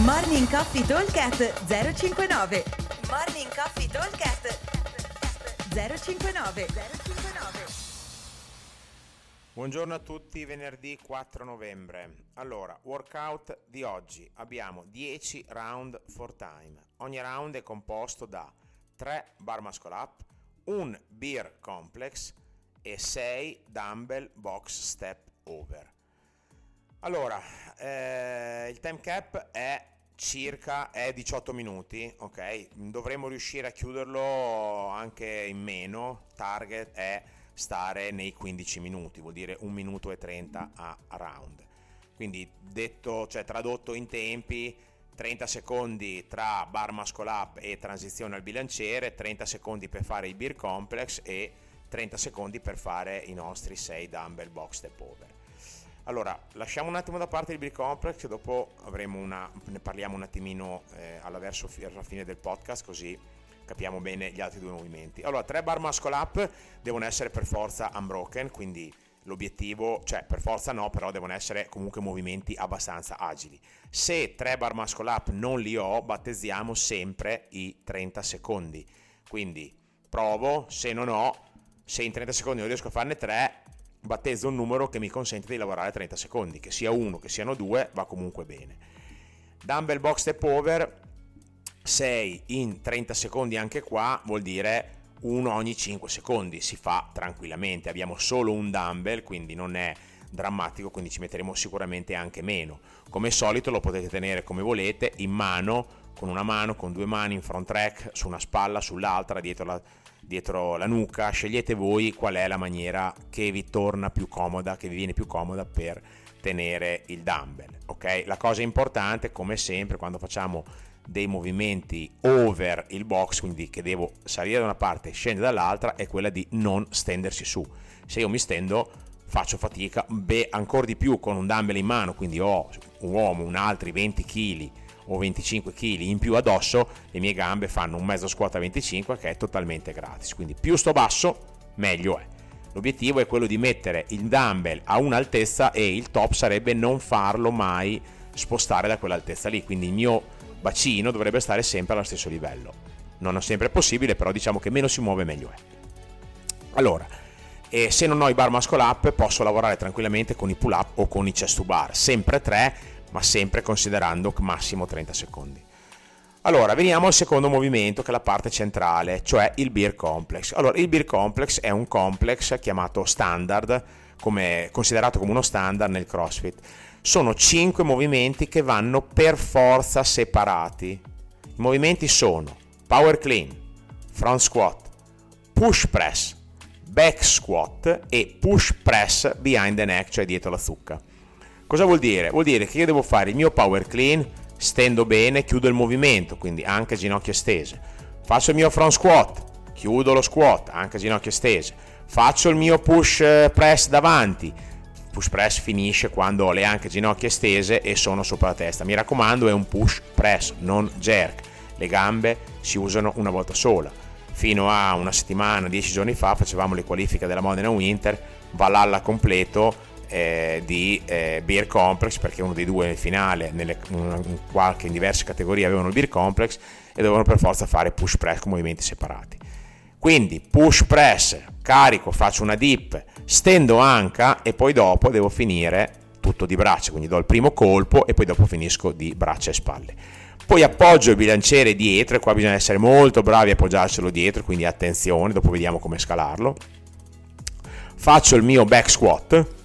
Morning Coffee Talkcast 059 Morning Coffee Talkcast 059 059 Buongiorno a tutti, venerdì 4 novembre. Allora, workout di oggi. Abbiamo 10 round for time. Ogni round è composto da 3 bar muscle up, un beer complex e 6 dumbbell box step over. Allora, eh, il time cap è circa è 18 minuti, ok? Dovremmo riuscire a chiuderlo anche in meno. Target è stare nei 15 minuti, vuol dire 1 minuto e 30 a round. Quindi detto, cioè tradotto in tempi, 30 secondi tra bar muscle up e transizione al bilanciere, 30 secondi per fare il beer complex e 30 secondi per fare i nostri 6 dumbbell box step over. Allora, lasciamo un attimo da parte il Bill Complex, dopo una, ne parliamo un attimino eh, alla, verso, alla fine del podcast, così capiamo bene gli altri due movimenti. Allora, tre bar muscle up devono essere per forza unbroken, quindi l'obiettivo, cioè per forza no, però devono essere comunque movimenti abbastanza agili. Se tre bar muscle up non li ho, battezziamo sempre i 30 secondi. Quindi provo, se non ho, se in 30 secondi non riesco a farne 3, battezzo un numero che mi consente di lavorare 30 secondi, che sia uno, che siano due, va comunque bene. Dumbbell box step over 6 in 30 secondi anche qua vuol dire uno ogni 5 secondi, si fa tranquillamente, abbiamo solo un dumbbell, quindi non è drammatico, quindi ci metteremo sicuramente anche meno. Come solito lo potete tenere come volete, in mano, con una mano, con due mani, in front track, su una spalla, sull'altra, dietro la, dietro la nuca, scegliete voi qual è la maniera che vi torna più comoda, che vi viene più comoda per tenere il dumbbell. Ok? La cosa importante, come sempre, quando facciamo dei movimenti over il box, quindi che devo salire da una parte e scendere dall'altra, è quella di non stendersi su. Se io mi stendo faccio fatica, beh, ancora di più con un dumbbell in mano, quindi ho un uomo, un altri 20 kg o 25 kg in più addosso, le mie gambe fanno un mezzo squat a 25 che è totalmente gratis. Quindi più sto basso, meglio è. L'obiettivo è quello di mettere il dumbbell a un'altezza e il top sarebbe non farlo mai spostare da quell'altezza lì. Quindi il mio bacino dovrebbe stare sempre allo stesso livello. Non sempre possibile, però diciamo che meno si muove meglio è. Allora, se non ho i bar muscle up posso lavorare tranquillamente con i pull up o con i chest to bar, sempre 3 ma sempre considerando massimo 30 secondi. Allora, veniamo al secondo movimento che è la parte centrale, cioè il beer complex. Allora, il beer complex è un complex chiamato standard, come, considerato come uno standard nel CrossFit. Sono 5 movimenti che vanno per forza separati. I movimenti sono power clean, front squat, push press, back squat e push press behind the neck, cioè dietro la zucca. Cosa vuol dire? Vuol dire che io devo fare il mio power clean, stendo bene, chiudo il movimento, quindi anche ginocchia stese. Faccio il mio front squat, chiudo lo squat, anche ginocchia stese. Faccio il mio push eh, press davanti. Push press finisce quando ho le anche ginocchia stese e sono sopra la testa. Mi raccomando, è un push press, non jerk. Le gambe si usano una volta sola. Fino a una settimana, dieci giorni fa, facevamo le qualifiche della Modena Winter, Valhalla completo, eh, di eh, Beer Complex perché uno dei due nel finale nelle, in qualche in diverse categorie avevano il Beer Complex e dovevano per forza fare push press con movimenti separati. Quindi push press carico faccio una dip stendo anca e poi dopo devo finire tutto di braccia quindi do il primo colpo e poi dopo finisco di braccia e spalle. Poi appoggio il bilanciere dietro e qua bisogna essere molto bravi a appoggiarcelo dietro quindi attenzione dopo vediamo come scalarlo. Faccio il mio back squat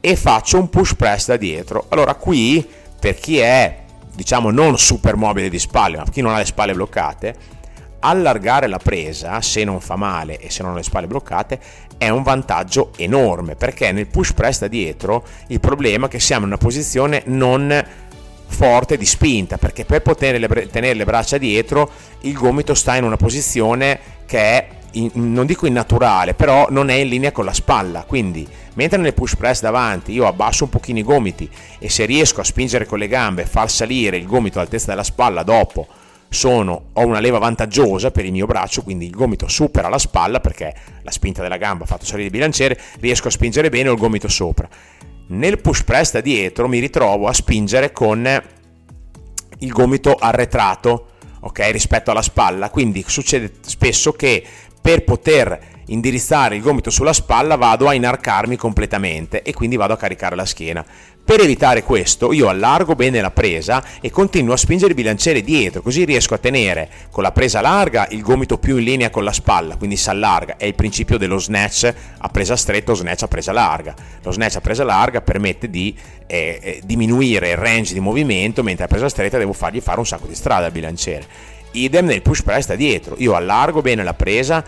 e faccio un push press da dietro. Allora qui per chi è diciamo non super mobile di spalle, ma chi non ha le spalle bloccate, allargare la presa se non fa male e se non ha le spalle bloccate è un vantaggio enorme perché nel push press da dietro il problema è che siamo in una posizione non forte di spinta perché per poter tenere le braccia dietro il gomito sta in una posizione che è in, non dico innaturale però non è in linea con la spalla quindi Mentre nel push press davanti io abbasso un pochino i gomiti e se riesco a spingere con le gambe, far salire il gomito all'altezza della spalla dopo, sono, ho una leva vantaggiosa per il mio braccio, quindi il gomito supera la spalla perché la spinta della gamba ha fatto salire il bilanciere, riesco a spingere bene ho il gomito sopra. Nel push press da dietro mi ritrovo a spingere con il gomito arretrato ok, rispetto alla spalla. Quindi succede spesso che per poter indirizzare il gomito sulla spalla vado a inarcarmi completamente e quindi vado a caricare la schiena. Per evitare questo io allargo bene la presa e continuo a spingere il bilanciere dietro, così riesco a tenere con la presa larga il gomito più in linea con la spalla, quindi si allarga. È il principio dello snatch a presa stretta o snatch a presa larga. Lo snatch a presa larga permette di eh, eh, diminuire il range di movimento, mentre a presa stretta devo fargli fare un sacco di strada al bilanciere. Idem nel push press da dietro, io allargo bene la presa,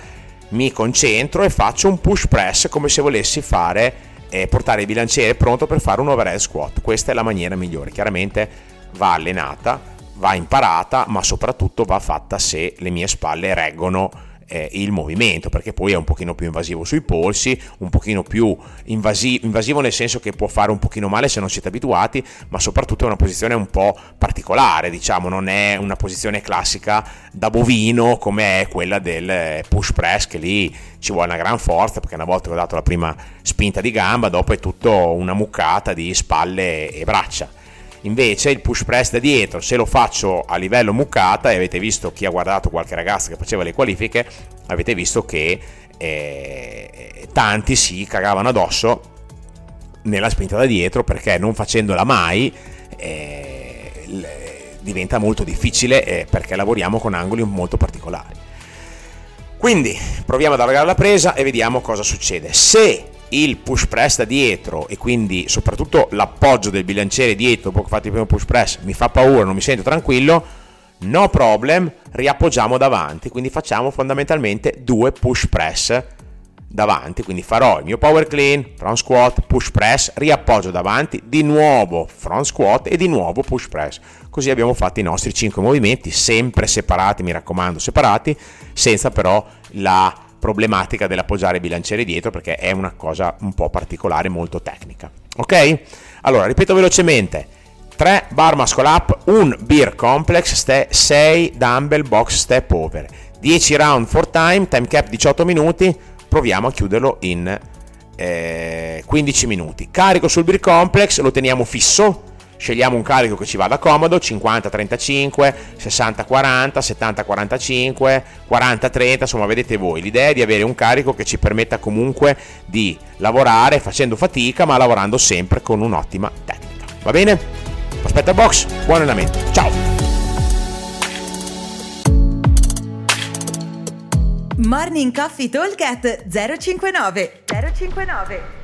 mi concentro e faccio un push press come se volessi fare eh, portare il bilanciere pronto per fare un overhead squat. Questa è la maniera migliore. Chiaramente va allenata, va imparata, ma soprattutto va fatta se le mie spalle reggono eh, il movimento, perché poi è un pochino più invasivo sui polsi, un pochino più invasi- invasivo nel senso che può fare un pochino male se non siete abituati, ma soprattutto è una posizione un po' particolare, diciamo, non è una posizione classica da bovino come è quella del push press, che lì ci vuole una gran forza, perché una volta che ho dato la prima spinta di gamba, dopo è tutto una muccata di spalle e braccia Invece il push press da dietro, se lo faccio a livello muccata, e avete visto chi ha guardato qualche ragazzo che faceva le qualifiche, avete visto che eh, tanti si cagavano addosso nella spinta da dietro perché non facendola mai eh, diventa molto difficile eh, perché lavoriamo con angoli molto particolari. Quindi proviamo ad allargare la presa e vediamo cosa succede. Se il push press da dietro e quindi soprattutto l'appoggio del bilanciere dietro dopo che ho fatto il primo push press mi fa paura, non mi sento tranquillo, no problem, riappoggiamo davanti, quindi facciamo fondamentalmente due push press davanti, quindi farò il mio power clean, front squat, push press, riappoggio davanti, di nuovo front squat e di nuovo push press. Così abbiamo fatto i nostri 5 movimenti, sempre separati, mi raccomando, separati, senza però la problematica dell'appoggiare il bilanciere dietro perché è una cosa un po' particolare, molto tecnica. Ok? Allora, ripeto velocemente. 3 bar muscle up, 1 beer complex, 6 dumbbell box step over. 10 round for time, time cap 18 minuti, proviamo a chiuderlo in eh, 15 minuti. Carico sul beer complex, lo teniamo fisso, scegliamo un carico che ci vada comodo, 50-35, 60-40, 70-45, 40-30, insomma vedete voi, l'idea è di avere un carico che ci permetta comunque di lavorare facendo fatica ma lavorando sempre con un'ottima tecnica. Va bene? Aspetta box, buon allenamento, ciao! Morning Coffee Talk 059 059